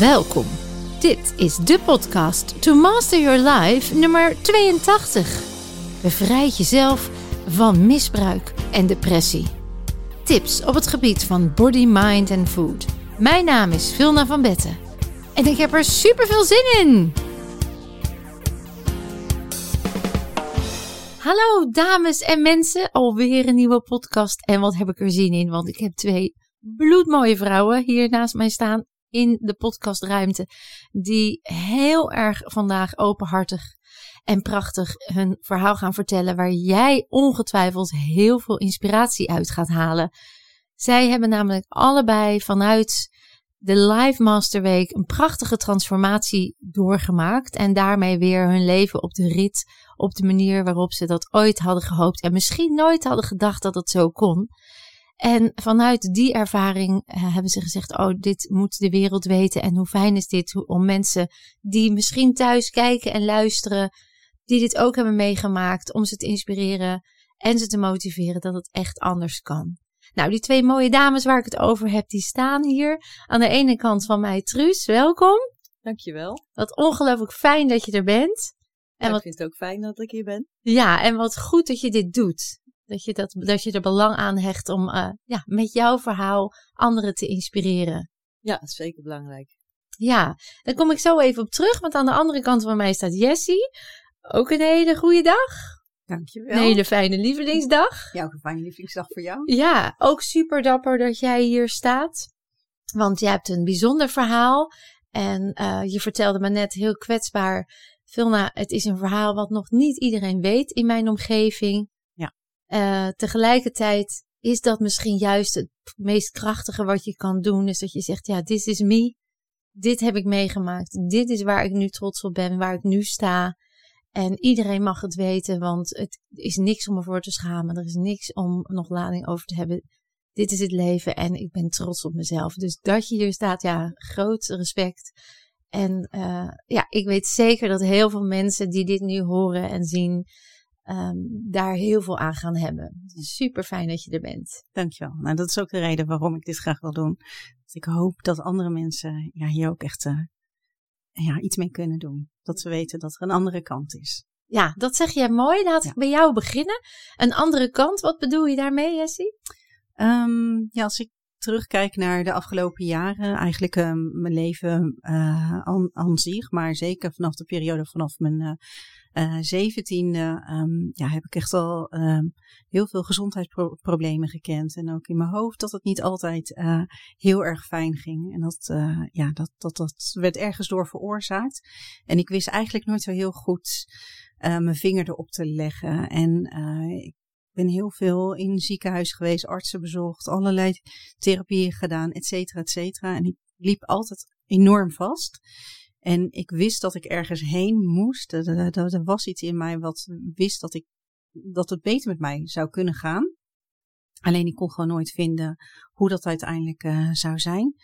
Welkom. Dit is de podcast To Master Your Life nummer 82. Bevrijd jezelf van misbruik en depressie. Tips op het gebied van body, mind en food. Mijn naam is Vilna van Betten en ik heb er super veel zin in. Hallo dames en mensen, alweer een nieuwe podcast. En wat heb ik er zin in, want ik heb twee bloedmooie vrouwen hier naast mij staan in de podcastruimte. Die heel erg vandaag openhartig en prachtig hun verhaal gaan vertellen. Waar jij ongetwijfeld heel veel inspiratie uit gaat halen. Zij hebben namelijk allebei vanuit de Live Master Week een prachtige transformatie doorgemaakt. En daarmee weer hun leven op de rit. Op de manier waarop ze dat ooit hadden gehoopt. En misschien nooit hadden gedacht dat het zo kon. En vanuit die ervaring uh, hebben ze gezegd: Oh, dit moet de wereld weten. En hoe fijn is dit om mensen die misschien thuis kijken en luisteren, die dit ook hebben meegemaakt, om ze te inspireren en ze te motiveren dat het echt anders kan. Nou, die twee mooie dames waar ik het over heb, die staan hier. Aan de ene kant van mij, Truus, welkom. Dankjewel. Wat ongelooflijk fijn dat je er bent. En ja, wat... ik vind het ook fijn dat ik hier ben. Ja, en wat goed dat je dit doet. Dat je, dat, dat je er belang aan hecht om uh, ja, met jouw verhaal anderen te inspireren. Ja, dat is zeker belangrijk. Ja, daar kom ik zo even op terug. Want aan de andere kant van mij staat Jessie. Ook een hele goede dag. Dankjewel. Een hele fijne lievelingsdag. Ja, ook een fijne lievelingsdag voor jou. Ja, ook super dapper dat jij hier staat. Want jij hebt een bijzonder verhaal. En uh, je vertelde me net heel kwetsbaar. Vilna, het is een verhaal wat nog niet iedereen weet in mijn omgeving. Uh, tegelijkertijd is dat misschien juist het meest krachtige wat je kan doen. Is dat je zegt, ja, dit is me. Dit heb ik meegemaakt. Dit is waar ik nu trots op ben, waar ik nu sta. En iedereen mag het weten, want het is niks om ervoor te schamen. Er is niks om nog lading over te hebben. Dit is het leven en ik ben trots op mezelf. Dus dat je hier staat, ja, groot respect. En uh, ja, ik weet zeker dat heel veel mensen die dit nu horen en zien, um, daar heel veel aan gaan hebben. Super fijn dat je er bent. Dankjewel. Nou, dat is ook de reden waarom ik dit graag wil doen. Dus ik hoop dat andere mensen ja, hier ook echt uh, ja, iets mee kunnen doen. Dat ze weten dat er een andere kant is. Ja, dat zeg jij mooi. Laat ja. ik bij jou beginnen. Een andere kant, wat bedoel je daarmee, Jessie? Um, ja, als ik terugkijk naar de afgelopen jaren, eigenlijk uh, mijn leven uh, aan, aan zich, maar zeker vanaf de periode vanaf mijn uh, uh, zeventiende um, ja, heb ik echt al um, heel veel gezondheidsproblemen gekend. En ook in mijn hoofd dat het niet altijd uh, heel erg fijn ging. En dat, uh, ja, dat, dat, dat werd ergens door veroorzaakt. En ik wist eigenlijk nooit zo heel goed mijn vinger erop te leggen. En ik ben heel veel in ziekenhuis geweest, artsen bezocht, allerlei therapieën gedaan, et cetera, et cetera. En ik liep altijd enorm vast. En ik wist dat ik ergens heen moest. Er, was iets in mij wat wist dat, ik, dat het beter met mij zou kunnen gaan. Alleen ik kon gewoon nooit vinden hoe dat uiteindelijk uh, zou zijn.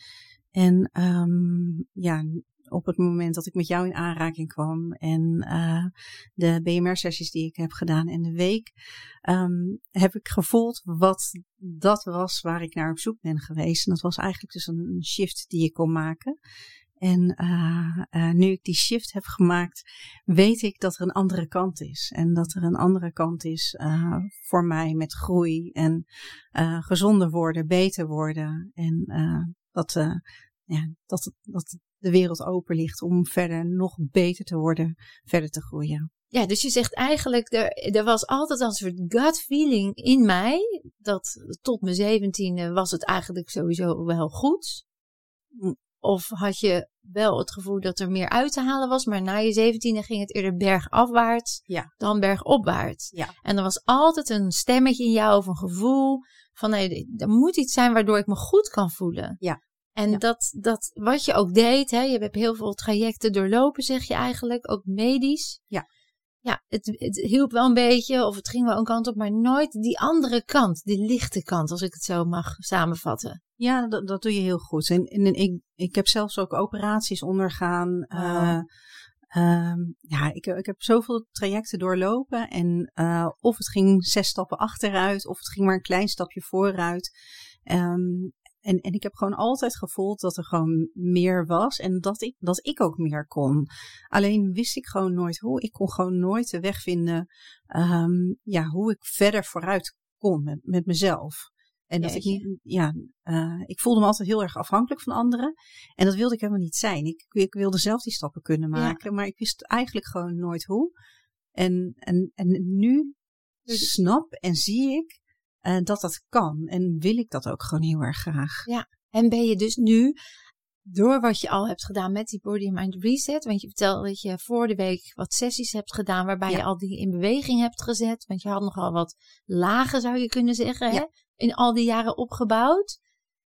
En um, ja, op het moment dat ik met jou in aanraking kwam en uh, de BMR-sessies die ik heb gedaan in de week, um, heb ik gevoeld wat dat was waar ik naar op zoek ben geweest. En dat was eigenlijk dus een shift die ik kon maken. En uh, uh, nu ik die shift heb gemaakt, weet ik dat er een andere kant is. En dat er een andere kant is uh, voor mij met groei en gezonder worden, beter worden. En dat, ja, dat, dat de wereld open ligt om verder nog beter te worden, verder te groeien. Ja, dus je zegt eigenlijk, er, er was altijd een soort gut feeling in mij. Dat tot mijn zeventiende was het eigenlijk sowieso wel goed. Of had je wel het gevoel dat er meer uit te halen was, maar na je zeventiende ging het eerder bergafwaarts ja. dan bergopwaarts. Ja. En er was altijd een stemmetje in jou of een gevoel van nee, er moet iets zijn waardoor ik me goed kan voelen. Ja. En ja. dat, dat wat je ook deed, hè, je hebt heel veel trajecten doorlopen, zeg je eigenlijk, ook medisch. Ja. Ja, het, het hielp wel een beetje, of het ging wel een kant op, maar nooit die andere kant, die lichte kant, als ik het zo mag samenvatten. Ja, dat, dat doe je heel goed. En, en, ik, ik heb zelfs ook operaties ondergaan. Wow. Uh, um, ja, ik, ik heb zoveel trajecten doorlopen. En uh, of het ging zes stappen achteruit, of het ging maar een klein stapje vooruit. Um, en, en ik heb gewoon altijd gevoeld dat er gewoon meer was en dat ik, dat ik ook meer kon. Alleen wist ik gewoon nooit hoe. Ik kon gewoon nooit de weg vinden ehm, ja, hoe ik verder vooruit kon met, met mezelf. En dat ik ja, uh, ik voelde me altijd heel erg afhankelijk van anderen. En dat wilde ik helemaal niet zijn. Ik, ik wilde zelf die stappen kunnen maken, maar ik wist eigenlijk gewoon nooit hoe. En, en, en nu dus snap en zie ik uh, dat dat kan. En wil ik dat ook gewoon heel erg graag. Ja, en ben je dus nu, door wat je al hebt gedaan met die Body Mind Reset, want je vertelde dat je voor de week wat sessies hebt gedaan waarbij je al die in beweging hebt gezet, want je had nogal wat lagen zou je kunnen zeggen, hè? In al die jaren opgebouwd.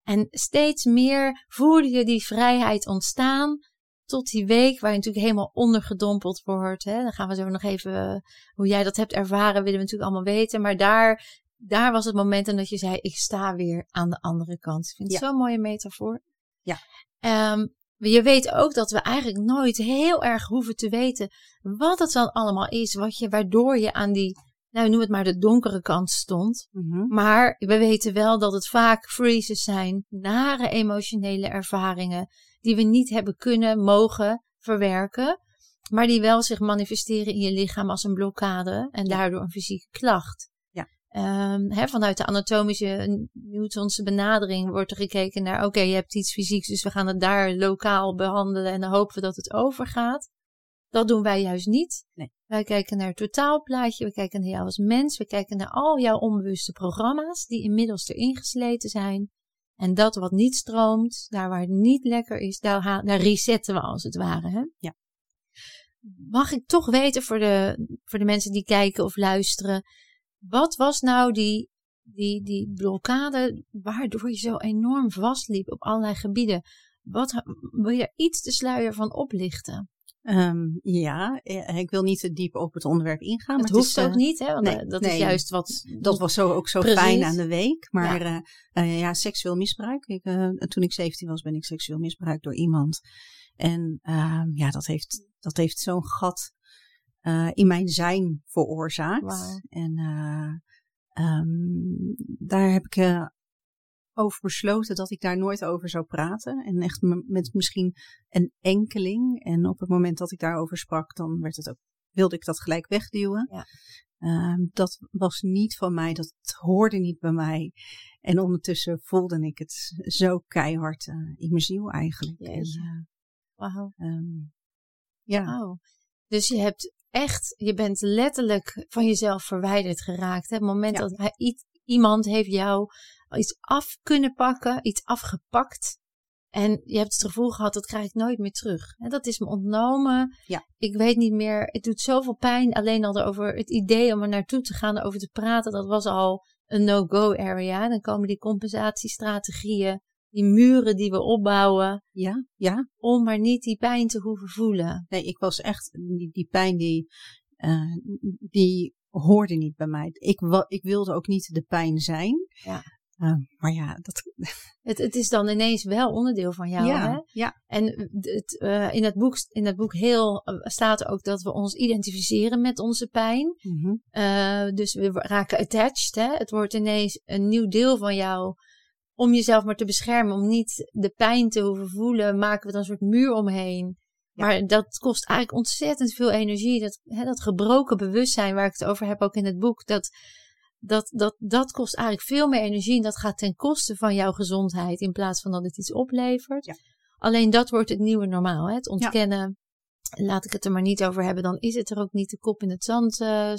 En steeds meer voelde je die vrijheid ontstaan tot die week waar je natuurlijk helemaal ondergedompeld wordt. Hè. Dan gaan we zo nog even, hoe jij dat hebt ervaren, willen we natuurlijk allemaal weten. Maar daar, daar was het moment en dat je zei, ik sta weer aan de andere kant. Ik vind het zo'n mooie metafoor. Ja. Um, je weet ook dat we eigenlijk nooit heel erg hoeven te weten wat het dan allemaal is, wat je, waardoor je aan die, nou noem het maar de donkere kant stond. Mm Maar we weten wel dat het vaak freezes zijn, nare emotionele ervaringen, die we niet hebben kunnen, mogen verwerken, maar die wel zich manifesteren in je lichaam als een blokkade en daardoor een fysieke klacht. Ja. Um, vanuit de anatomische Newtonse benadering wordt er gekeken naar, oké, je hebt iets fysieks, dus we gaan het daar lokaal behandelen en dan hopen we dat het overgaat. Dat doen wij juist niet. Nee. Wij kijken naar het totaalplaatje, we kijken naar jou als mens, we kijken naar al jouw onbewuste programma's die inmiddels erin gesleten zijn. En dat wat niet stroomt, daar waar het niet lekker is, daar, daar resetten we als het ware. Hè? Ja. Mag ik toch weten voor de, voor de mensen die kijken of luisteren, wat was nou die, die, die blokkade waardoor je zo enorm vastliep op allerlei gebieden? Wat, wil je iets de sluier van oplichten? Um, ja, eh, ik wil niet te diep op het onderwerp ingaan. Het maar hoeft het ook niet, hè? Want nee, eh, dat nee, is juist wat. Dat was zo, ook zo Precies. fijn aan de week. Maar Ja. ja, ja seksueel misbruik. Ik, uh, toen ik 17 was, ben ik seksueel misbruikt door iemand. En uh, ja, dat heeft, dat heeft zo'n gat in mijn zijn veroorzaakt. Wauw. En um, daar heb ik over besloten dat ik daar nooit over zou praten. En echt met misschien een enkeling. En op het moment dat ik daarover sprak, dan werd het ook, wilde ik dat gelijk wegduwen. Ja. Uh, dat was niet van mij, dat hoorde niet bij mij. En ondertussen voelde ik het zo keihard uh, in mijn ziel eigenlijk. En, uh, Wauw. um, ja. Dus je hebt echt, je bent letterlijk van jezelf verwijderd geraakt. Hè? Het moment Ja. dat hij, iemand heeft jou iets af kunnen pakken, iets afgepakt. En je hebt het gevoel gehad, dat krijg ik nooit meer terug. En dat is me ontnomen. Ja. Ik weet niet meer, het doet zoveel pijn. Alleen al over het idee om er naartoe te gaan, over te praten, dat was al een no-go area. Dan komen die compensatiestrategieën, die muren die we opbouwen, Ja, ja. om maar niet die pijn te hoeven voelen. Nee, ik was echt, die, die pijn die, uh, die hoorde niet bij mij. Ik, ik wilde ook niet de pijn zijn. Ja. Uh, maar ja, dat. Het, het is dan ineens wel onderdeel van jou, ja, hè? Ja. En het, uh, in, het boek, in het boek heel, uh, staat ook dat we ons identificeren met onze pijn. Mm -hmm. dus we raken attached, hè? Het wordt ineens een nieuw deel van jou. Om jezelf maar te beschermen, om niet de pijn te hoeven voelen, maken we dan een soort muur omheen. Ja. Maar dat kost eigenlijk ontzettend veel energie. Dat, hè, dat gebroken bewustzijn waar ik het over heb, ook in het boek, dat, dat, dat, dat kost eigenlijk veel meer energie. En dat gaat ten koste van jouw gezondheid, in plaats van dat het iets oplevert. Ja. Alleen dat wordt het nieuwe normaal. Hè? Het ontkennen, ja. laat ik het er maar niet over hebben, dan is het er ook niet de kop in het zand. Uh,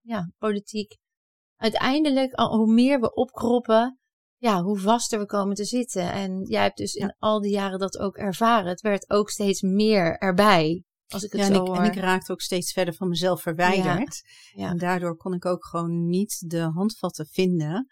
ja, politiek. Uiteindelijk, al, hoe meer we opkroppen, ja, hoe vaster we komen te zitten. En jij hebt dus in al die jaren dat ook ervaren. Het werd ook steeds meer erbij. Als ik het ja, zo en ik, hoor. en ik raakte ook steeds verder van mezelf verwijderd. Ja. Ja. En daardoor kon ik ook gewoon niet de handvatten vinden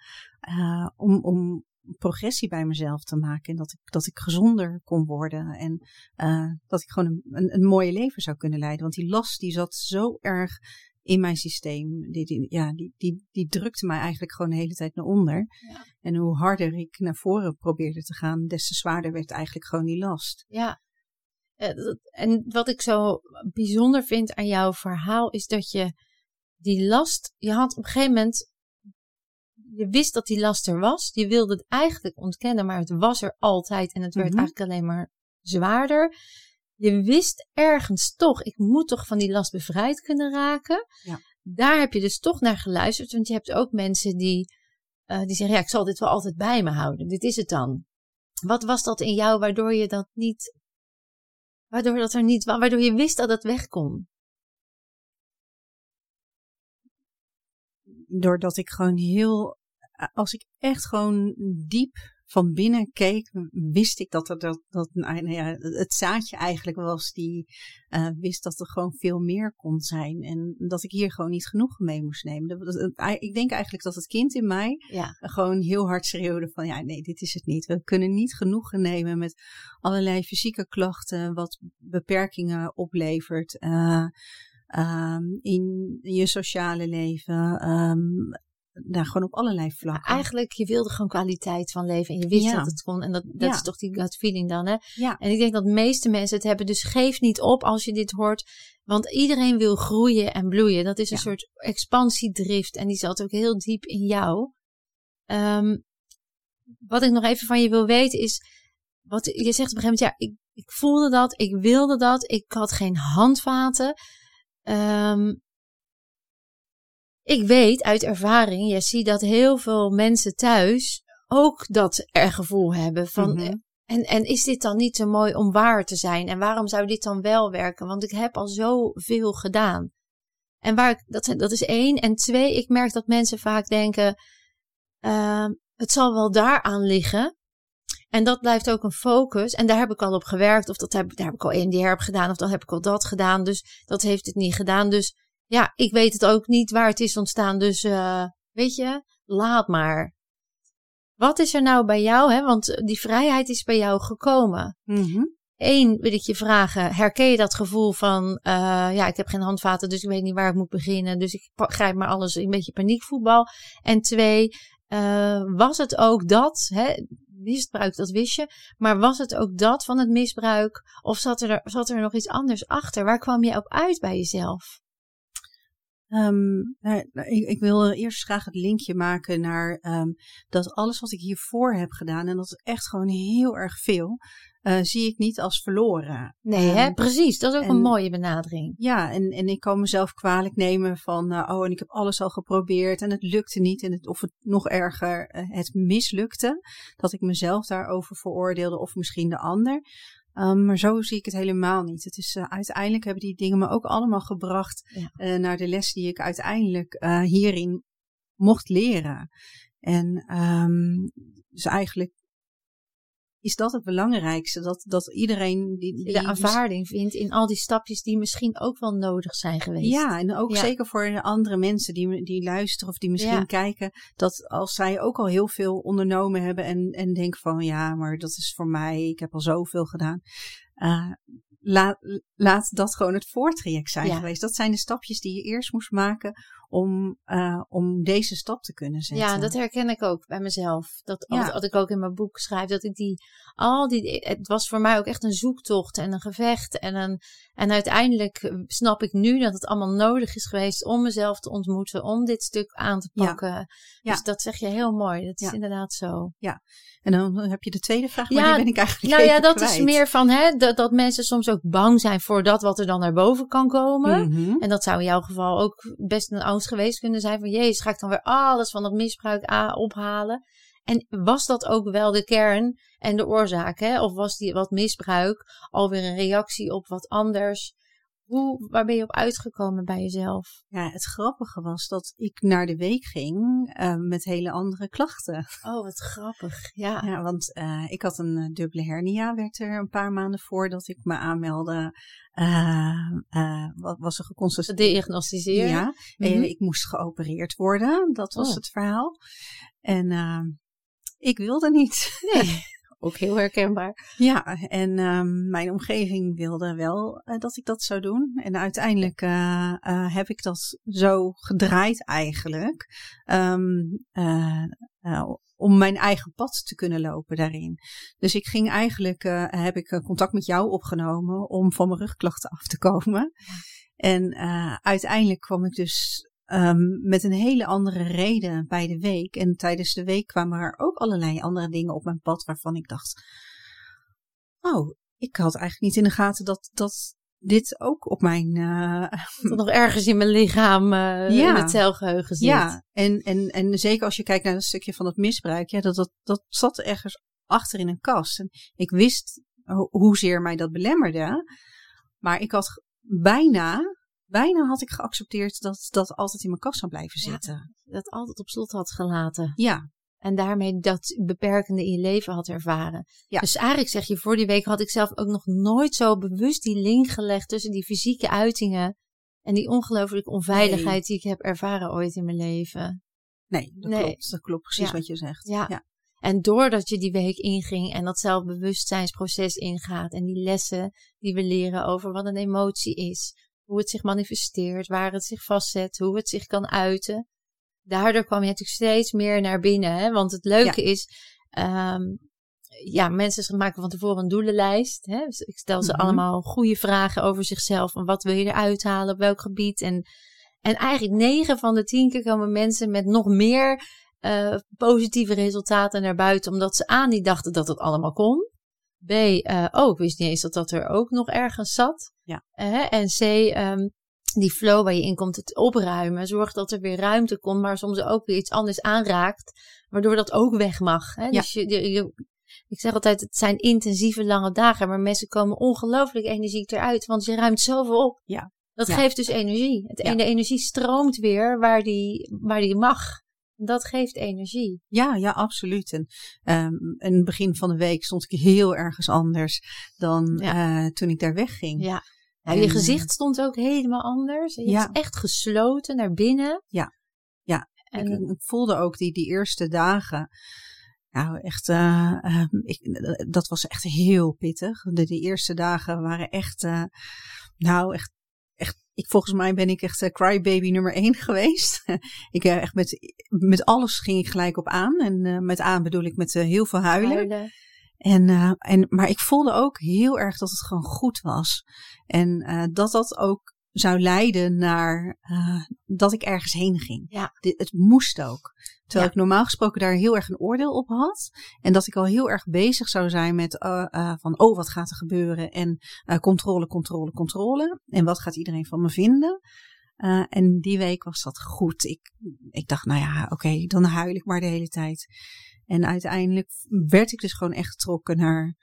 uh, om, om progressie bij mezelf te maken. En dat ik, dat ik gezonder kon worden. En uh, dat ik gewoon een, een, een mooie leven zou kunnen leiden. Want die last die zat zo erg in mijn systeem. Die, die, ja, die, die, die drukte mij eigenlijk gewoon de hele tijd naar onder. Ja. En hoe harder ik naar voren probeerde te gaan, des te zwaarder werd eigenlijk gewoon die last. Ja. En wat ik zo bijzonder vind aan jouw verhaal is dat je die last, je had op een gegeven moment, je wist dat die last er was. Je wilde het eigenlijk ontkennen, maar het was er altijd en het werd Mhm. eigenlijk alleen maar zwaarder. Je wist ergens toch, ik moet toch van die last bevrijd kunnen raken. Ja. Daar heb je dus toch naar geluisterd, want je hebt ook mensen die, eh, die zeggen, ja, ik zal dit wel altijd bij me houden. Dit is het dan. Wat was dat in jou waardoor je dat niet, waardoor dat er niet, waardoor je wist dat het weg kon? doordat ik gewoon heel, als ik echt gewoon diep van binnen keek, wist ik dat er dat, dat nou ja, het zaadje eigenlijk was die uh, wist dat er gewoon veel meer kon zijn. En dat ik hier gewoon niet genoeg mee moest nemen. Dat, dat, ik denk eigenlijk dat het kind in mij Ja. gewoon heel hard schreeuwde van ja, nee, dit is het niet. We kunnen niet genoegen nemen met allerlei fysieke klachten, wat beperkingen oplevert. Uh, um, in je sociale leven. Um, nou, gewoon op allerlei vlakken. Eigenlijk, je wilde gewoon kwaliteit van leven. En je wist Ja. dat het kon. En dat, dat Ja. is toch die gut feeling dan, hè? Ja. En ik denk dat de meeste mensen het hebben. Dus geef niet op als je dit hoort. Want iedereen wil groeien en bloeien. Dat is een soort expansiedrift. En die zat ook heel diep in jou. Ehm, wat ik nog even van je wil weten is... Wat, je zegt op een gegeven moment, ja, ik, ik voelde dat, ik wilde dat, ik had geen handvaten. Ehm, ik weet uit ervaring, je ziet dat heel veel mensen thuis ook dat er gevoel hebben van. Mhm. En, en is dit dan niet te mooi om waar te zijn? En waarom zou dit dan wel werken? Want ik heb al zoveel gedaan. En waar ik, dat, dat is één. En twee, ik merk dat mensen vaak denken: uh, het zal wel daaraan liggen. En dat blijft ook een focus. En daar heb ik al op gewerkt. Of dat heb, daar heb ik al EMDR op gedaan. Of dan heb ik al dat gedaan. Dus dat heeft het niet gedaan. Dus ja, ik weet het ook niet waar het is ontstaan. Dus uh, weet je, laat maar. Wat is er nou bij jou? Hè? Want die vrijheid is bij jou gekomen. Mm -hmm. Eén wil ik je vragen, herken je dat gevoel van, uh, ja, ik heb geen handvaten, dus ik weet niet waar ik moet beginnen. Dus ik grijp maar alles een beetje paniekvoetbal. En twee, uh, was het ook dat, hè, misbruik, dat wist je. Maar was het ook dat van het misbruik? Of zat er, zat er nog iets anders achter? Waar kwam je op uit bij jezelf? Um, nou, ik, ik, wil eerst graag het linkje maken naar um, dat alles wat ik hiervoor heb gedaan, en dat is echt gewoon heel erg veel, uh, zie ik niet als verloren. Nee, um, hè? precies. Dat is ook en, een mooie benadering. Ja, en, en ik kan mezelf kwalijk nemen van, uh, oh, en ik heb alles al geprobeerd en het lukte niet. En het, of het nog erger, uh, het mislukte. Dat ik mezelf daarover veroordeelde of misschien de ander. Um, maar zo zie ik het helemaal niet. Het is uh, uiteindelijk hebben die dingen me ook allemaal gebracht ja. uh, naar de les die ik uiteindelijk uh, hierin mocht leren. En um, dus eigenlijk is dat het belangrijkste. Dat, dat iedereen die, die de aanvaarding vindt in al die stapjes die misschien ook wel nodig zijn geweest. Ja, en ook ja. zeker voor de andere mensen die, die luisteren of die misschien ja. kijken. Dat als zij ook al heel veel ondernomen hebben en, en denken van ja, maar dat is voor mij, ik heb al zoveel gedaan. Uh, laat, laat dat gewoon het voortraject zijn ja. geweest. Dat zijn de stapjes die je eerst moest maken om, uh, om deze stap te kunnen zetten. Ja, dat herken ik ook bij mezelf. Dat ja. wat ik ook in mijn boek schrijf, dat ik die, al die, het was voor mij ook echt een zoektocht en een gevecht en een, en uiteindelijk snap ik nu dat het allemaal nodig is geweest om mezelf te ontmoeten, om dit stuk aan te pakken. Ja. Dus ja. dat zeg je heel mooi. Dat is inderdaad zo. Ja. En dan heb je de tweede vraag, maar die ben ik eigenlijk Nou ja, dat kwijt. is meer van hè, dat, dat mensen soms ook bang zijn voor dat wat er dan naar boven kan komen. Mm -hmm. En dat zou in jouw geval ook best een geweest kunnen zijn van jezus, ga ik dan weer alles van dat misbruik ophalen? En was dat ook wel de kern en de oorzaak? Hè? Of was die wat misbruik alweer een reactie op wat anders? Hoe, waar ben je op uitgekomen bij jezelf? Ja, het grappige was dat ik naar de week ging uh, met hele andere klachten. Oh, wat grappig. Ja, ja want uh, ik had een uh, dubbele hernia, werd er een paar maanden voordat ik me aanmeldde. was er geconstateerd. Gediagnosticeerd. Ja, mm -hmm. en ik moest geopereerd worden. Dat was oh. het verhaal. En ik wilde niet. Nee. Ook heel herkenbaar. Ja, en um, mijn omgeving wilde wel uh, dat ik dat zou doen. En uiteindelijk uh, uh, heb ik dat zo gedraaid eigenlijk. Um, om mijn eigen pad te kunnen lopen daarin. Dus ik ging eigenlijk, heb ik contact met jou opgenomen om van mijn rugklachten af te komen. En uiteindelijk kwam ik dus um, met een hele andere reden bij de week. En tijdens de week kwamen er ook allerlei andere dingen op mijn pad waarvan ik dacht, oh, ik had eigenlijk niet in de gaten dat, dat dit ook op mijn. Uh, dat nog ergens in mijn lichaam uh, ja. in het celgeheugen zit. Ja, en, en, en zeker als je kijkt naar een stukje van het misbruik, ja, dat, dat, dat zat ergens achter in een kast. En ik wist ho hoezeer mij dat belemmerde. Maar ik had bijna, bijna had ik geaccepteerd dat dat altijd in mijn kast zou blijven zitten. Ja, dat altijd op slot had gelaten. Ja, en daarmee dat beperkende in je leven had ervaren. Ja. Dus eigenlijk zeg je, voor die week had ik zelf ook nog nooit zo bewust die link gelegd tussen die fysieke uitingen en die ongelooflijke onveiligheid die ik heb ervaren ooit in mijn leven. Nee, dat klopt. Dat klopt precies wat je zegt. Ja. ja. En doordat je die week inging en dat zelfbewustzijnsproces ingaat en die lessen die we leren over wat een emotie is, hoe het zich manifesteert, waar het zich vastzet, hoe het zich kan uiten, daardoor kwam je natuurlijk steeds meer naar binnen. Hè? Want het leuke is, um, ja, mensen maken van tevoren een doelenlijst. Hè? Dus ik stel ze mhm. allemaal goede vragen over zichzelf. En wat wil je eruit halen, op welk gebied. En, en eigenlijk negen van de tien keer komen mensen met nog meer uh, positieve resultaten naar buiten. Omdat ze aan die dachten dat het allemaal kon. B, uh, oh, ik wist niet eens dat dat er ook nog ergens zat. Ja. Uh, en C, um, die flow waar je in komt, het opruimen, zorgt dat er weer ruimte komt, maar soms ook weer iets anders aanraakt, waardoor dat ook weg mag. Hè? Dus je, je, ik zeg altijd, het zijn intensieve lange dagen, maar mensen komen ongelooflijk energiek eruit, want je ruimt zoveel op. Ja. Dat geeft dus energie. Het, energie stroomt weer waar die, waar die mag. Dat geeft energie. Ja, ja, absoluut. En um, in het begin van de week stond ik heel ergens anders dan ja. uh, toen ik daar wegging. Ja. Ja, je gezicht stond ook helemaal anders. Je ja. echt gesloten naar binnen. Ja, ja. En ik, ik voelde ook die, die eerste dagen. Nou, echt, uh, uh, ik, dat was echt heel pittig. De, de eerste dagen waren echt, uh, nou, echt, echt. Ik, volgens mij ben ik echt crybaby nummer één geweest. ik echt met, met alles ging ik gelijk op aan. En met aan bedoel ik met heel veel huilen. huilen. En, uh, en, maar ik voelde ook heel erg dat het gewoon goed was. En uh, dat dat ook zou leiden naar uh, dat ik ergens heen ging. Ja. het moest ook. Terwijl ja. ik normaal gesproken daar heel erg een oordeel op had. En dat ik al heel erg bezig zou zijn met van oh, wat gaat er gebeuren? En controle, controle, controle. En wat gaat iedereen van me vinden? En die week was dat goed. Ik, ik dacht, nou ja, oké, okay, dan huil ik maar de hele tijd. En uiteindelijk werd ik dus gewoon echt getrokken naar.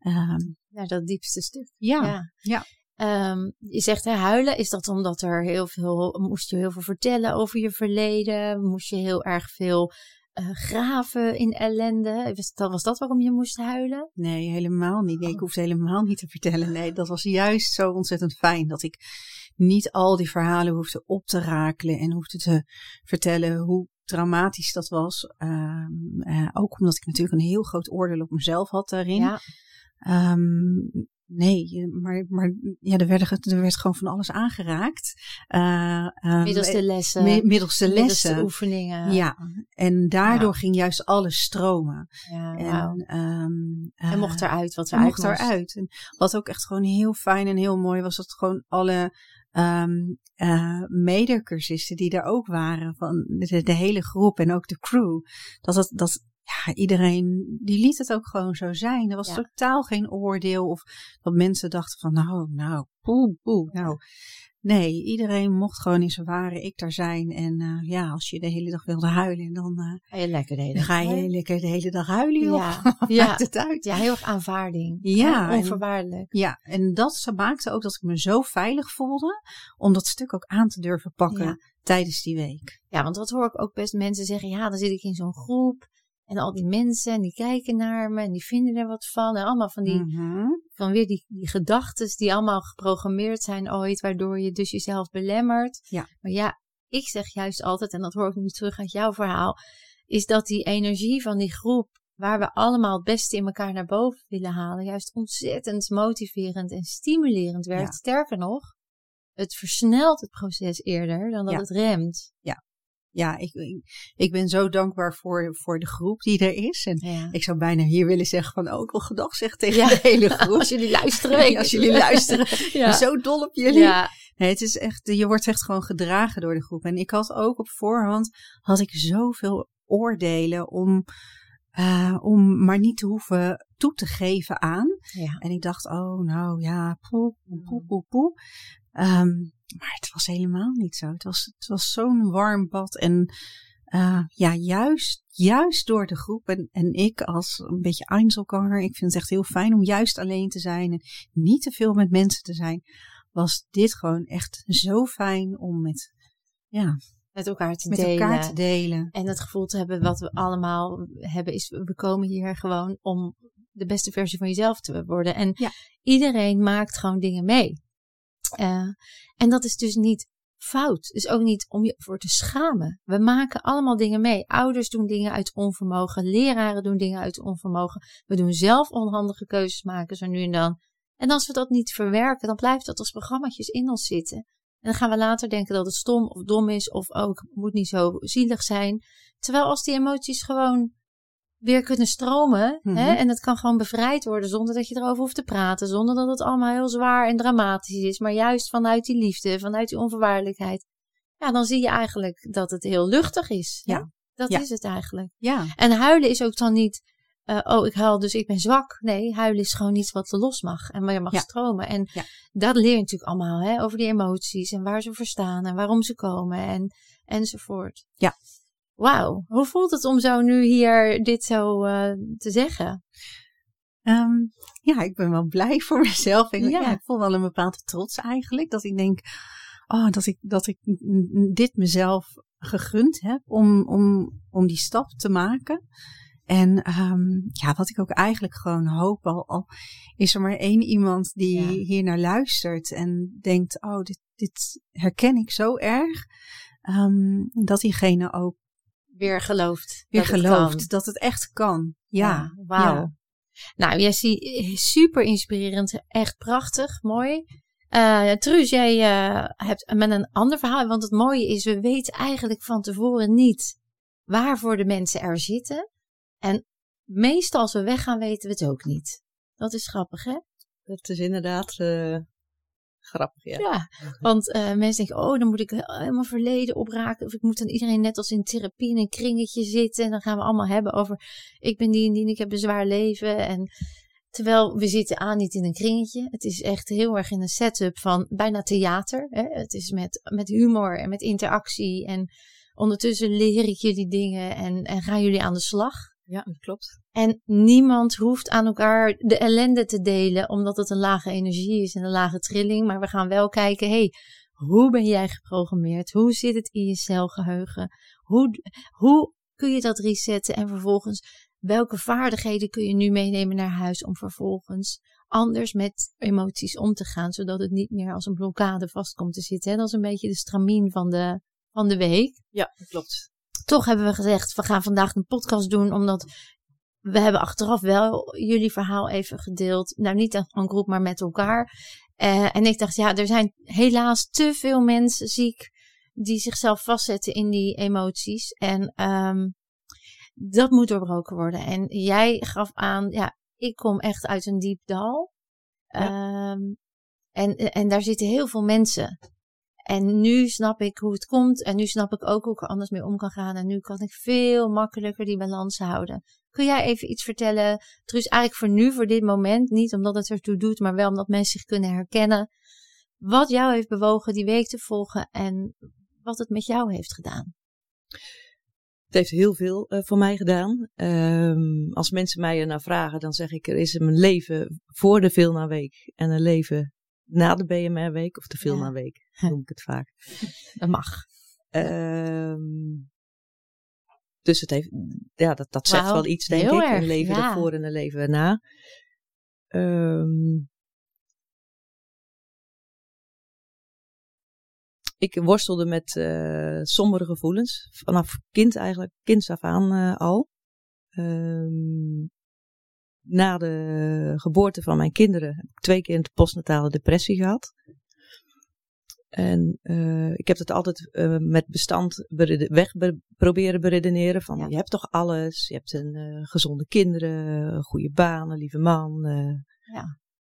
Um, naar dat diepste stuk. Ja. ja. ja. Um, je zegt hè, huilen, is dat omdat er heel veel, moest je heel veel vertellen over je verleden? Moest je heel erg veel uh, graven in ellende? Was dat, was dat waarom je moest huilen? Nee, helemaal niet. Nee, ik oh. hoefde helemaal niet te vertellen. Nee, dat was juist zo ontzettend fijn dat ik niet al die verhalen hoefde op te rakelen en hoefde te vertellen hoe traumatisch dat was. Um, uh, ook omdat ik natuurlijk een heel groot oordeel op mezelf had daarin. Ja. Um, nee, maar, maar ja, er, werd, er werd gewoon van alles aangeraakt. Uh, um, middels de lessen. Mi middels de lessen. Middels de oefeningen. Ja, en daardoor ja. ging juist alles stromen. Ja, en, en mocht eruit wat eruit mocht. eruit. En wat ook echt gewoon heel fijn en heel mooi was, dat gewoon alle um, uh, die er ook waren, van de, de, hele groep en ook de crew, dat, dat, dat ja, iedereen, die liet het ook gewoon zo zijn. Er was ja. totaal geen oordeel of dat mensen dachten van nou, nou, poe, poe, nou. Nee, iedereen mocht gewoon in zijn ware ik daar zijn. En uh, ja, als je de hele dag wilde huilen, dan uh, ga je lekker de hele dag, ga je lekker de hele dag huilen. Joh. Ja, ja. het uit. ja, heel erg aanvaarding. Ja, onvoorwaardelijk. En, ja, en dat maakte ook dat ik me zo veilig voelde om dat stuk ook aan te durven pakken ja. tijdens die week. Ja, want wat hoor ik ook best mensen zeggen, ja, dan zit ik in zo'n groep. En al die mensen, en die kijken naar me en die vinden er wat van. En allemaal van die, mm -hmm. van weer die, die gedachten die allemaal geprogrammeerd zijn ooit, waardoor je dus jezelf belemmert. Ja. Maar ja, ik zeg juist altijd, en dat hoor ik nu terug uit jouw verhaal, is dat die energie van die groep, waar we allemaal het beste in elkaar naar boven willen halen, juist ontzettend motiverend en stimulerend werkt. Ja. Sterker nog, het versnelt het proces eerder dan dat ja. het remt. Ja, ja, ik, ik ben zo dankbaar voor, voor de groep die er is. En ja. ik zou bijna hier willen zeggen van ook wel gedag zeggen tegen ja. de hele groep. als jullie luisteren. als jullie luisteren. ja. Zo dol op jullie. Nee, het is echt, je wordt echt gewoon gedragen door de groep. En ik had ook op voorhand, had ik zoveel oordelen om, uh, om maar niet te hoeven toe te geven aan. En ik dacht, oh nou ja, poe, poe, poe, poe. Um, maar het was helemaal niet zo. Het was, het was zo'n warm bad. En uh, ja, juist, juist door de groep en, en ik als een beetje Einzelganger, ik vind het echt heel fijn om juist alleen te zijn en niet te veel met mensen te zijn, was dit gewoon echt zo fijn om met, ja, met elkaar te met delen. elkaar te delen. En het gevoel te hebben wat we allemaal hebben is, we komen hier gewoon om de beste versie van jezelf te worden. En Ja. iedereen maakt gewoon dingen mee. Uh, en dat is dus niet fout. Dus ook niet om je voor te schamen. We maken allemaal dingen mee. Ouders doen dingen uit onvermogen. Leraren doen dingen uit onvermogen. We doen zelf onhandige keuzes maken zo nu en dan. En als we dat niet verwerken, dan blijft dat als programmaatjes in ons zitten. En dan gaan we later denken dat het stom of dom is of ook moet niet zo zielig zijn. Terwijl als die emoties gewoon weer kunnen stromen Mhm. hè, en het kan gewoon bevrijd worden zonder dat je erover hoeft te praten, zonder dat het allemaal heel zwaar en dramatisch is, maar juist vanuit die liefde, vanuit die onvoorwaardelijkheid. Ja, dan zie je eigenlijk dat het heel luchtig is. Ja. Dat Ja. is het eigenlijk. Ja, En huilen is ook dan niet, eh, oh ik huil dus ik ben zwak. Nee, huilen is gewoon iets wat los mag en waar mag Ja. stromen. En dat leer je natuurlijk allemaal hè, over die emoties en waar ze voor staan en waarom ze komen en, enzovoort. Ja. Wauw, hoe voelt het om zo nu hier dit zo eh, te zeggen? Um, ja, ik ben wel blij voor mezelf. Ik, Ja. ja. ik voel wel een bepaalde trots eigenlijk. Dat ik denk, oh, dat ik, dat ik dit mezelf gegund heb om, om, om die stap te maken. En um, ja, wat ik ook eigenlijk gewoon hoop, al, al is er maar één iemand die Ja. hier naar luistert en denkt, oh, dit, dit herken ik zo erg. Um, dat diegene ook Weer gelooft. weer dat gelooft dat het echt kan. Ja, wauw. ja. Nou, Jessie, super inspirerend. Echt prachtig, mooi. Eh Truus, jij eh, hebt met een ander verhaal. Want het mooie is, we weten eigenlijk van tevoren niet waarvoor de mensen er zitten. En meestal als we weggaan, weten we het ook niet. Dat is grappig, hè? Dat is inderdaad eh, grappig, ja. Ja, want eh, mensen denken, oh, dan moet ik helemaal verleden opraken. Of ik moet dan iedereen net als in therapie in een kringetje zitten. En dan gaan we allemaal hebben over, ik ben die en die en ik heb een zwaar leven. En terwijl we zitten aan niet in een kringetje. Het is echt heel erg in een setup van bijna theater. Hè? Het is met, met humor en met interactie. En ondertussen leer ik jullie dingen en, en gaan jullie aan de slag. Ja, dat klopt. En niemand hoeft aan elkaar de ellende te delen, omdat het een lage energie is en een lage trilling. Maar we gaan wel kijken, hé, hey, hoe ben jij geprogrammeerd? Hoe zit het in je celgeheugen? Hoe, hoe kun je dat resetten? En vervolgens, welke vaardigheden kun je nu meenemen naar huis om vervolgens anders met emoties om te gaan, zodat het niet meer als een blokkade vast komt te zitten. Hè? Dat is een beetje de stramien van de, van de week Ja, dat klopt. Toch hebben we gezegd, we gaan vandaag een podcast doen, omdat we hebben achteraf wel jullie verhaal even gedeeld. Nou, niet aan een groep, maar met elkaar. Uh, en ik dacht, ja, er zijn helaas te veel mensen ziek die zichzelf vastzetten in die emoties. En um, dat moet doorbroken worden. En jij gaf aan, ja, ik kom echt uit een diep dal. Ja. Um, en, en daar zitten heel veel mensen. En nu snap ik hoe het komt. En nu snap ik ook hoe ik er anders mee om kan gaan. En nu kan ik veel makkelijker die balans houden. Kun jij even iets vertellen? Truus, eigenlijk voor nu, voor dit moment. Niet omdat het ertoe doet, maar wel omdat mensen zich kunnen herkennen. Wat jou heeft bewogen die week te volgen. En wat het met jou heeft gedaan. Het heeft heel veel uh, voor mij gedaan. Um, als mensen mij ernaar vragen, dan zeg ik: er is een leven voor de Vilna-week en een leven na de BMR-week, of de Vilna-week, ja. noem ik het vaak. Dat mag. Um, dus het heeft, ja, dat, dat zegt wow, wel iets, denk ik. Erg, een leven ja. ervoor en een leven erna. Um, ik worstelde met uh, sombere gevoelens. Vanaf kind eigenlijk, kinds af aan uh, al. Um, na de geboorte van mijn kinderen heb ik twee keer een postnatale depressie gehad. En uh, ik heb het altijd uh, met bestand weg be proberen beredeneren. Van Ja. je hebt toch alles, je hebt een uh, gezonde kinderen, goede baan, een lieve man. Ja.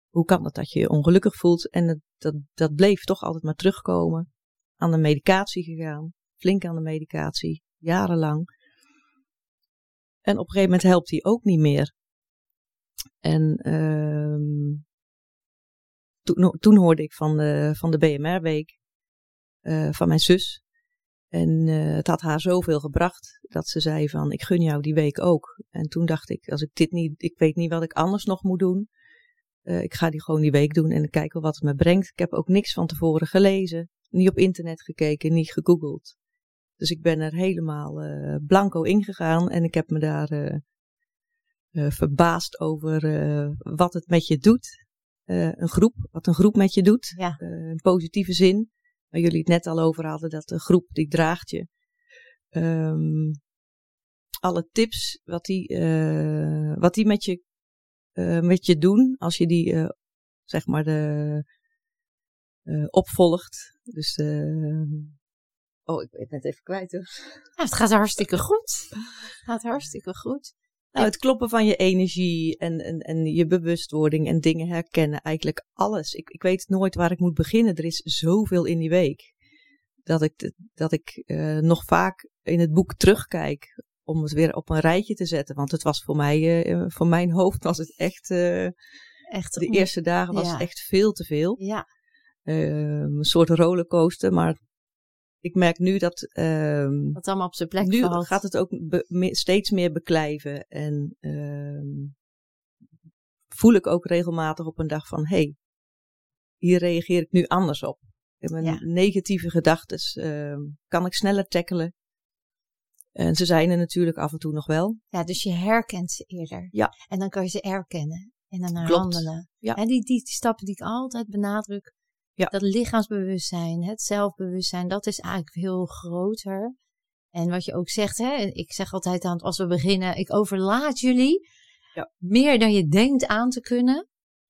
hoe kan het dat je je ongelukkig voelt? En dat, dat, dat bleef toch altijd maar terugkomen. Aan de medicatie gegaan, flink aan de medicatie, jarenlang. En op een gegeven moment helpt die ook niet meer. En ehm toen, toen hoorde ik van de, van de BMR-week uh, van mijn zus. En uh, het had haar zoveel gebracht dat ze zei van ik gun jou die week ook. En toen dacht ik, als ik dit niet, ik weet niet wat ik anders nog moet doen. Uh, ik ga die gewoon die week doen en kijken wat het me brengt. Ik heb ook niks van tevoren gelezen, niet op internet gekeken, niet gegoogeld. Dus ik ben er helemaal blanco ingegaan en ik heb me daar verbaasd over wat het met je doet. een groep, wat een groep met je doet. Ja. in positieve zin waar jullie het net al over hadden, dat de groep die draagt je. Um, alle tips wat die, uh, wat die met je, uh, met je doen, als je die, uh, zeg maar, de, opvolgt. Dus, oh, ik ben het net even kwijt hoor. Ja, het gaat hartstikke goed. Het gaat hartstikke goed. Nou, het kloppen van je energie en, en, en je bewustwording en dingen herkennen. Eigenlijk alles. Ik, ik weet nooit waar ik moet beginnen. Er is zoveel in die week. Dat ik, dat ik uh, nog vaak in het boek terugkijk om het weer op een rijtje te zetten. Want het was voor mij, uh, voor mijn hoofd was het echt, uh, echt de eerste dagen was ja. het echt veel te veel. Ja. een soort rollercoaster, maar ik merk nu dat. Um, dat allemaal op zijn plek nu valt. gaat het ook me, steeds meer beklijven. En um, voel ik ook regelmatig op een dag van: hé, hey, hier reageer ik nu anders op. Mijn Ja. negatieve gedachten um, kan ik sneller tackelen. En ze zijn er natuurlijk af en toe nog wel. Ja, dus je herkent ze eerder. Ja. En dan kan je ze erkennen. En dan naar handelen. Ja. En die, die, die stappen die ik altijd benadruk. Ja. Dat lichaamsbewustzijn, het zelfbewustzijn, dat is eigenlijk veel groter. En wat je ook zegt, hè, ik zeg altijd aan als we beginnen, ik overlaat jullie Ja. meer dan je denkt aan te kunnen.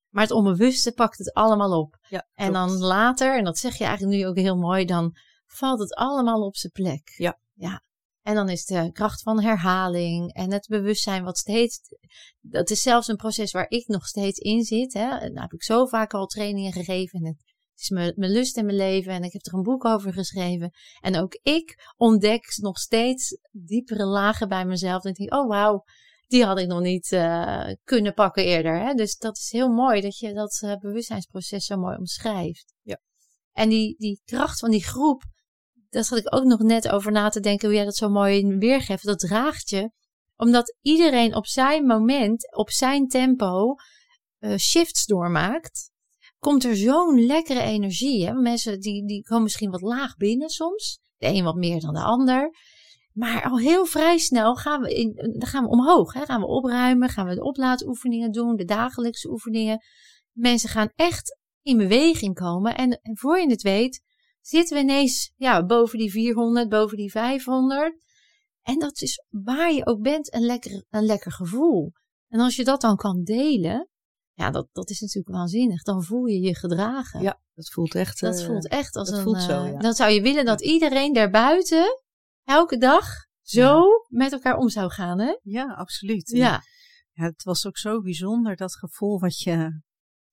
Maar het onbewuste pakt het allemaal op. Ja, En dan later, en dat zeg je eigenlijk nu ook heel mooi, dan valt het allemaal op zijn plek. Ja. ja. En dan is de kracht van herhaling en het bewustzijn wat steeds. Dat is zelfs een proces waar ik nog steeds in zit. Hè. Daar heb ik zo vaak al trainingen gegeven. En het is mijn, mijn lust in mijn leven. En ik heb er een boek over geschreven. En ook ik ontdek nog steeds diepere lagen bij mezelf. En ik denk, oh wauw, die had ik nog niet uh, kunnen pakken eerder. Hè. Dus dat is heel mooi dat je dat uh, bewustzijnsproces zo mooi omschrijft. Ja. En die, die kracht van die groep daar zat ik ook nog net over na te denken hoe jij dat zo mooi weergeeft. Dat draagt je. Omdat iedereen op zijn moment, op zijn tempo, uh, shifts doormaakt. Komt er zo'n lekkere energie. Hè? Mensen die, die komen misschien wat laag binnen soms. De een wat meer dan de ander. Maar al heel vrij snel gaan we, in, dan gaan we omhoog. Hè? Gaan we opruimen, gaan we de oplaadoefeningen doen, de dagelijkse oefeningen. Mensen gaan echt in beweging komen. En, voor je het weet, zitten we ineens ja, boven die 400, boven die 500. En dat is waar je ook bent een lekker, een lekker gevoel. En als je dat dan kan delen, ja, dat, dat is natuurlijk waanzinnig. Dan voel je je gedragen. Ja, dat voelt echt. Dat uh, voelt echt als dat een. Voelt zo, uh, ja. Dan zou je willen dat iedereen daarbuiten elke dag zo ja. met elkaar om zou gaan, hè? Ja, absoluut. Ja. ja. Het was ook zo bijzonder, dat gevoel wat je.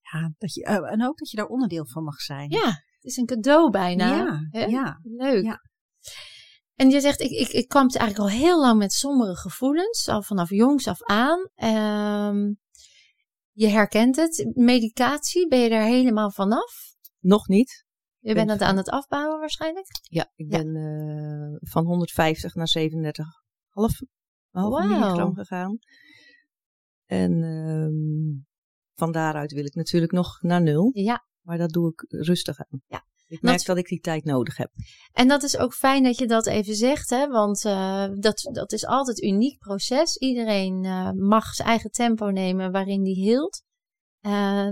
Ja, dat je, uh, en ook dat je daar onderdeel van mag zijn. Ja, het is een cadeau bijna. Ja, hè? ja. Leuk. Ja. En je zegt, ik, ik, ik kwam eigenlijk al heel lang met sombere gevoelens, al vanaf jongs af aan. Um, je herkent het. Medicatie, ben je daar helemaal vanaf? Nog niet. Je bent het aan het afbouwen waarschijnlijk? Ja, ik ben ja. uh, van 150 naar 37,5 half wow. milligram gegaan. En um, van daaruit wil ik natuurlijk nog naar nul. Ja. Maar dat doe ik rustig aan. Ja. Ik merk dat, dat ik die tijd nodig heb. En dat is ook fijn dat je dat even zegt, hè? want uh, dat, dat is altijd een uniek proces. Iedereen uh, mag zijn eigen tempo nemen waarin die hield. Uh,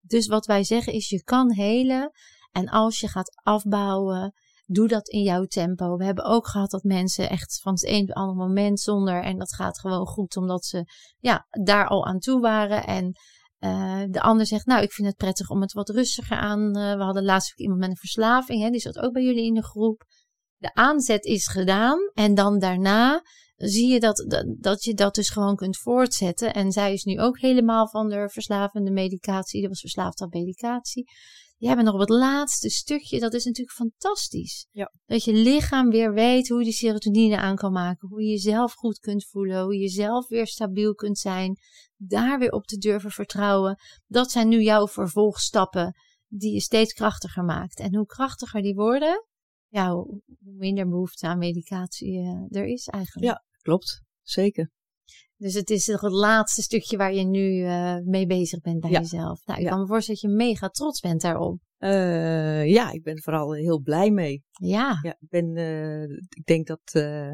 dus wat wij zeggen is, je kan helen. En als je gaat afbouwen, doe dat in jouw tempo. We hebben ook gehad dat mensen echt van het een op het andere moment zonder. En dat gaat gewoon goed, omdat ze ja, daar al aan toe waren. En uh, de ander zegt, nou, ik vind het prettig om het wat rustiger aan. Uh, we hadden laatst ook iemand met een verslaving, hè, die zat ook bij jullie in de groep. De aanzet is gedaan en dan daarna zie je dat, dat, dat je dat dus gewoon kunt voortzetten. En zij is nu ook helemaal van de verslavende medicatie. Die was verslaafd aan medicatie. Jij bent nog op het laatste stukje. Dat is natuurlijk fantastisch. Ja. Dat je lichaam weer weet hoe je die serotonine aan kan maken. Hoe je jezelf goed kunt voelen. Hoe je jezelf weer stabiel kunt zijn. Daar weer op te durven vertrouwen. Dat zijn nu jouw vervolgstappen die je steeds krachtiger maakt. En hoe krachtiger die worden, ja, hoe minder behoefte aan medicatie uh, er is eigenlijk. Ja, klopt. Zeker. Dus het is het laatste stukje waar je nu uh, mee bezig bent bij Ja. jezelf. Nou, ik Ja. kan me voorstellen dat je mega trots bent daarop. Eh, ja, ik ben vooral heel blij mee. Ja, Ja, ik ben, eh, ik denk dat, eh,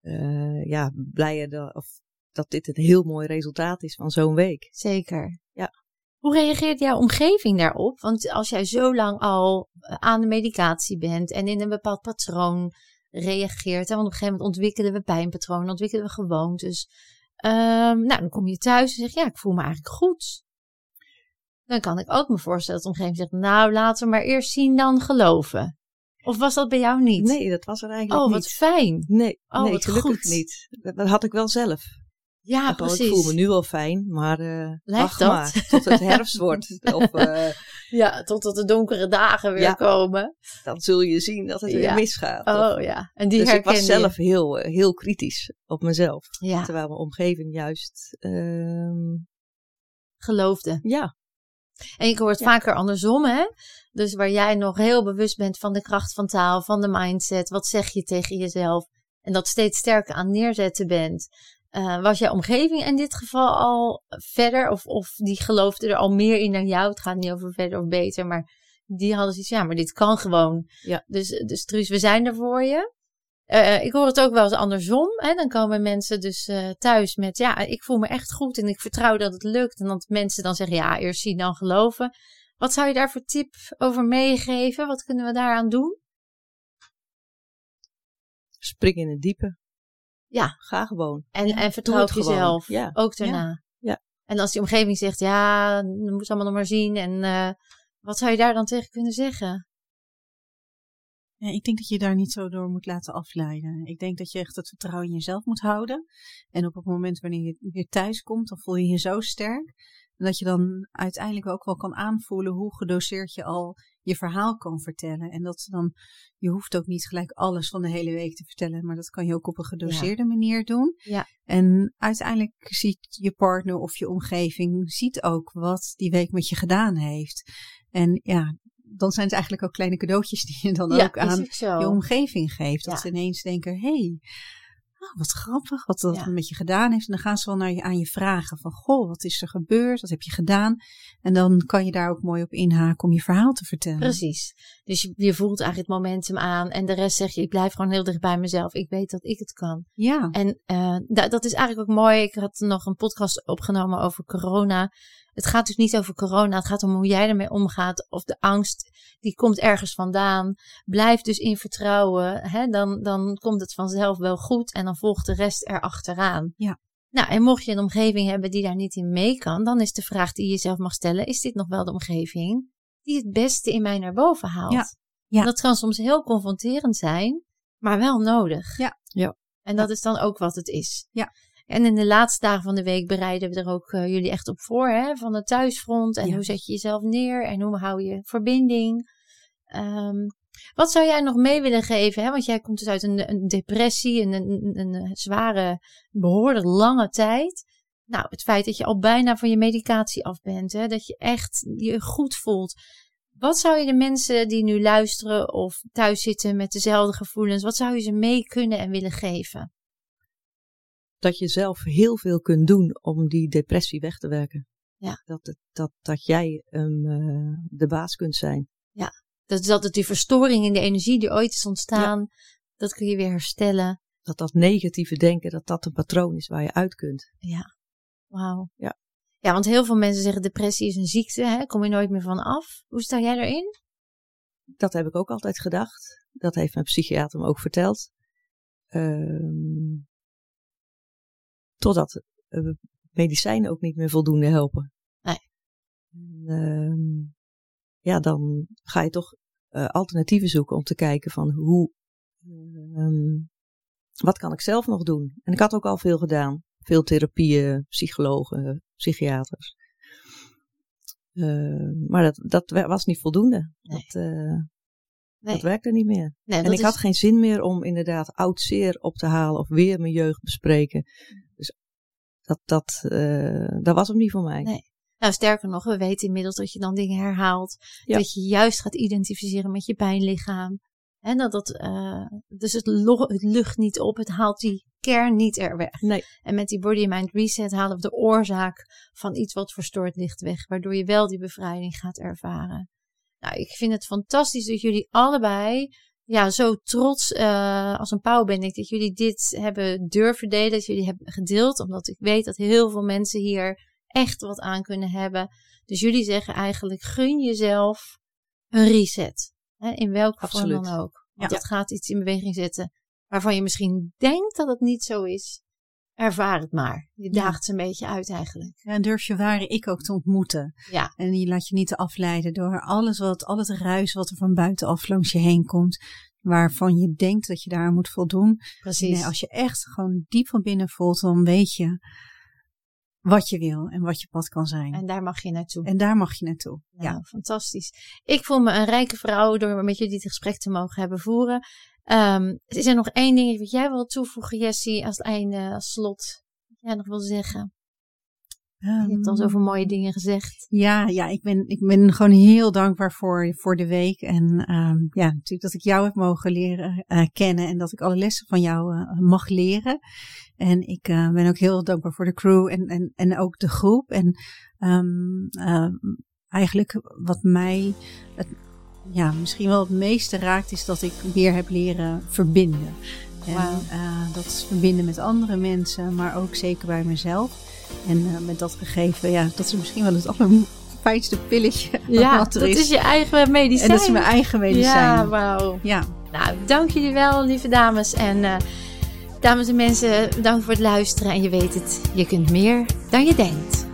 eh, ja, blijer dat, of dat dit een heel mooi resultaat is van zo'n week. zeker. Ja. Hoe reageert jouw omgeving daarop? Want als jij zo lang al eh, aan de medicatie bent en in een bepaald patroon reageert, hè, want op een gegeven moment ontwikkelen we pijnpatronen, ontwikkelen we gewoontes. Ehm, nou, dan kom je thuis en zeg je, ja, ik voel me eigenlijk goed. Dan kan ik ook me voorstellen dat omgeving zegt, nou, laten we maar eerst zien dan geloven. Of was dat bij jou niet? Nee, dat was er eigenlijk Oh, niet. wat fijn. Nee, Oh, nee wat gelukkig goed. niet. Dat, had ik wel zelf. Ja, precies. Ik voel me nu wel fijn, maar eh wacht dat? maar tot het herfst wordt. Of eh, Ja, totdat de donkere dagen weer Ja. komen. dan zul je zien dat het Ja. weer misgaat. Of- Oh ja, en die dus ik was je. zelf heel, eh, heel kritisch op mezelf. Ja, Terwijl mijn omgeving juist, ehm, geloofde. ja, En ik hoor het vaker andersom, hè? Dus waar jij nog heel bewust bent van de kracht van taal, van de mindset, wat zeg je tegen jezelf, en dat steeds sterker aan neerzetten bent. Eh, was jouw omgeving in dit geval al verder? Of, of die geloofde er al meer in dan jou? Het gaat niet over verder of beter, maar die hadden zoiets, ja, maar dit kan gewoon. Ja. Dus, dus Truus, we zijn er voor je. Eh, ik hoor het ook wel eens andersom. Hè? Dan komen mensen dus eh, thuis met, ja, ik voel me echt goed en ik vertrouw dat het lukt. En dat mensen dan zeggen, ja, eerst zien dan geloven. Wat zou je daar voor tip over meegeven? Wat kunnen we daaraan doen? spring in het diepe. Ja. Ga gewoon. En, en vertrouw op jezelf. Ja. Ook daarna. Ja. En als die omgeving zegt, ja, dat moet allemaal nog maar zien. En eh, wat zou je daar dan tegen kunnen zeggen? Ja, ik denk dat je daar niet zo door moet laten afleiden. Ik denk dat je echt het vertrouwen in jezelf moet houden. En op het moment wanneer je weer thuis komt, dan voel je je zo sterk. Dat je dan uiteindelijk ook wel kan aanvoelen hoe gedoseerd je al je verhaal kan vertellen. En dat ze dan, je hoeft ook niet gelijk alles van de hele week te vertellen, maar dat kan je ook op een gedoseerde manier doen. Ja. En uiteindelijk ziet je partner of je omgeving ziet ook wat die week met je gedaan heeft. En ja, dan zijn het eigenlijk ook kleine cadeautjes die je dan ja, ook aan ook je omgeving geeft. Dat ze ineens denken, hé, hey, oh, wat grappig wat dat Ja. met je gedaan heeft. En dan gaan ze wel naar je, aan je vragen van, goh, wat is er gebeurd? Wat heb je gedaan? En dan kan je daar ook mooi op inhaken om je verhaal te vertellen. Precies. Dus je, je voelt eigenlijk het momentum aan. En de rest zeg je, ik blijf gewoon heel dicht bij mezelf. Ik weet dat ik het kan. Ja, En da- dat is eigenlijk ook mooi. Ik had nog een podcast opgenomen over corona. Het gaat dus niet over corona. Het gaat om hoe jij ermee omgaat. Of de angst, die komt ergens vandaan. Blijf dus in vertrouwen. Hè? Dan, dan komt het vanzelf wel goed. En dan volgt de rest erachteraan. Ja. Nou, en mocht je een omgeving hebben die daar niet in mee kan. Dan is de vraag die je jezelf mag stellen. Is dit nog wel de omgeving die het beste in mij naar boven haalt? Ja. Ja. Dat kan soms heel confronterend zijn. Maar wel nodig. Ja. Ja. En dat is dan ook wat het is. Ja. En in de laatste dagen van de week bereiden we er ook eh, jullie echt op voor, hè? Van het thuisfront. En Ja. hoe zet je jezelf neer? En hoe hou je verbinding? Ehm, wat zou jij nog mee willen geven? Hè? Want jij komt dus uit een, een depressie, een, een, een, een zware, behoorlijk lange tijd. Nou, het feit dat je al bijna van je medicatie af bent, hè? dat je echt je goed voelt. Wat zou je de mensen die nu luisteren of thuis zitten met dezelfde gevoelens, wat zou je ze mee kunnen en willen geven? Dat je zelf heel veel kunt doen om die depressie weg te werken. Ja. Dat, dat, dat jij eh, de baas kunt zijn. Dat, dat het die verstoring in de energie die ooit is ontstaan, dat kun je weer herstellen. Dat dat negatieve denken, dat dat een patroon is waar je uit kunt. Wauw. Ja. Ja, want heel veel mensen zeggen depressie is een ziekte, hè? kom je nooit meer van af. Hoe sta jij erin? Dat heb ik ook altijd gedacht. Dat heeft mijn psychiater me ook verteld. Ehm, totdat eh, medicijnen ook niet meer voldoende helpen. Nee. Ehm, ja, dan ga je toch eh, alternatieven zoeken om te kijken van hoe, ehm, wat kan ik zelf nog doen? En ik had ook al veel gedaan. Veel therapieën, psychologen, psychiaters. Uh, maar dat, dat was niet voldoende. Nee. Dat, uh, nee. dat werkte niet meer. Nee, en ik is... had geen zin meer om inderdaad oud zeer op te halen of weer mijn jeugd bespreken. Dus dat, dat, uh, dat was hem niet voor mij. Nee. Nou, sterker nog, we weten inmiddels dat je dan dingen herhaalt. Ja. Dat je juist gaat identificeren met je pijnlichaam. En dat dat, dus het, het lucht niet op, het haalt die kern niet er weg. Nee. En met die body mind reset halen we de oorzaak van iets wat verstoord ligt weg, waardoor je wel die bevrijding gaat ervaren. Nou, ik vind het fantastisch dat jullie allebei ja, zo trots uh, als een pauw ben ik dat jullie dit hebben durven delen, dat jullie hebben gedeeld, omdat ik weet dat heel veel mensen hier echt wat aan kunnen hebben. Dus jullie zeggen eigenlijk gun jezelf een reset. Hè, in welke Absoluut. vorm dan ook. Want ja. dat gaat iets in beweging zetten waarvan je misschien denkt dat het niet zo is. Ervaar het maar. Je daagt ze een beetje uit eigenlijk. Ja, en durf je ware ik ook te ontmoeten. Ja. En je laat je niet afleiden door alles wat, al het ruis wat er van buitenaf langs je heen komt. Waarvan je denkt dat je daar moet voldoen. Precies. Nee, als je echt gewoon diep van binnen voelt, dan weet je wat je wil en wat je pad kan zijn. En daar mag je naartoe. En daar mag je naartoe. Nou, ja, fantastisch. Ik voel me een rijke vrouw door met jullie dit gesprek te mogen hebben voeren. Um, is er nog één ding wat jij wil toevoegen, Jessie, als het einde, als slot? Wat jij nog wil zeggen? Je hebt al zoveel mooie dingen gezegd. Ja, ja ik, ben, ik ben gewoon heel dankbaar voor, voor de week. En um, ja, natuurlijk dat ik jou heb mogen leren uh, kennen en dat ik alle lessen van jou uh, mag leren. En ik uh, ben ook heel dankbaar voor de crew en, en, en ook de groep. En um, eigenlijk wat mij het, ja, misschien wel het meeste raakt, is dat ik weer heb leren verbinden. En wow. dat is verbinden met andere mensen, maar ook zeker bij mezelf. En uh, met dat gegeven, ja, dat is misschien wel het allerfijnste pilletje. Ja, wat er dat is. is je eigen medicijn. En dat is mijn eigen medicijn. Ja, wauw. Ja. Nou, dank jullie wel, lieve dames. En uh, dames en mensen, dank voor het luisteren. En je weet het, je kunt meer dan je denkt.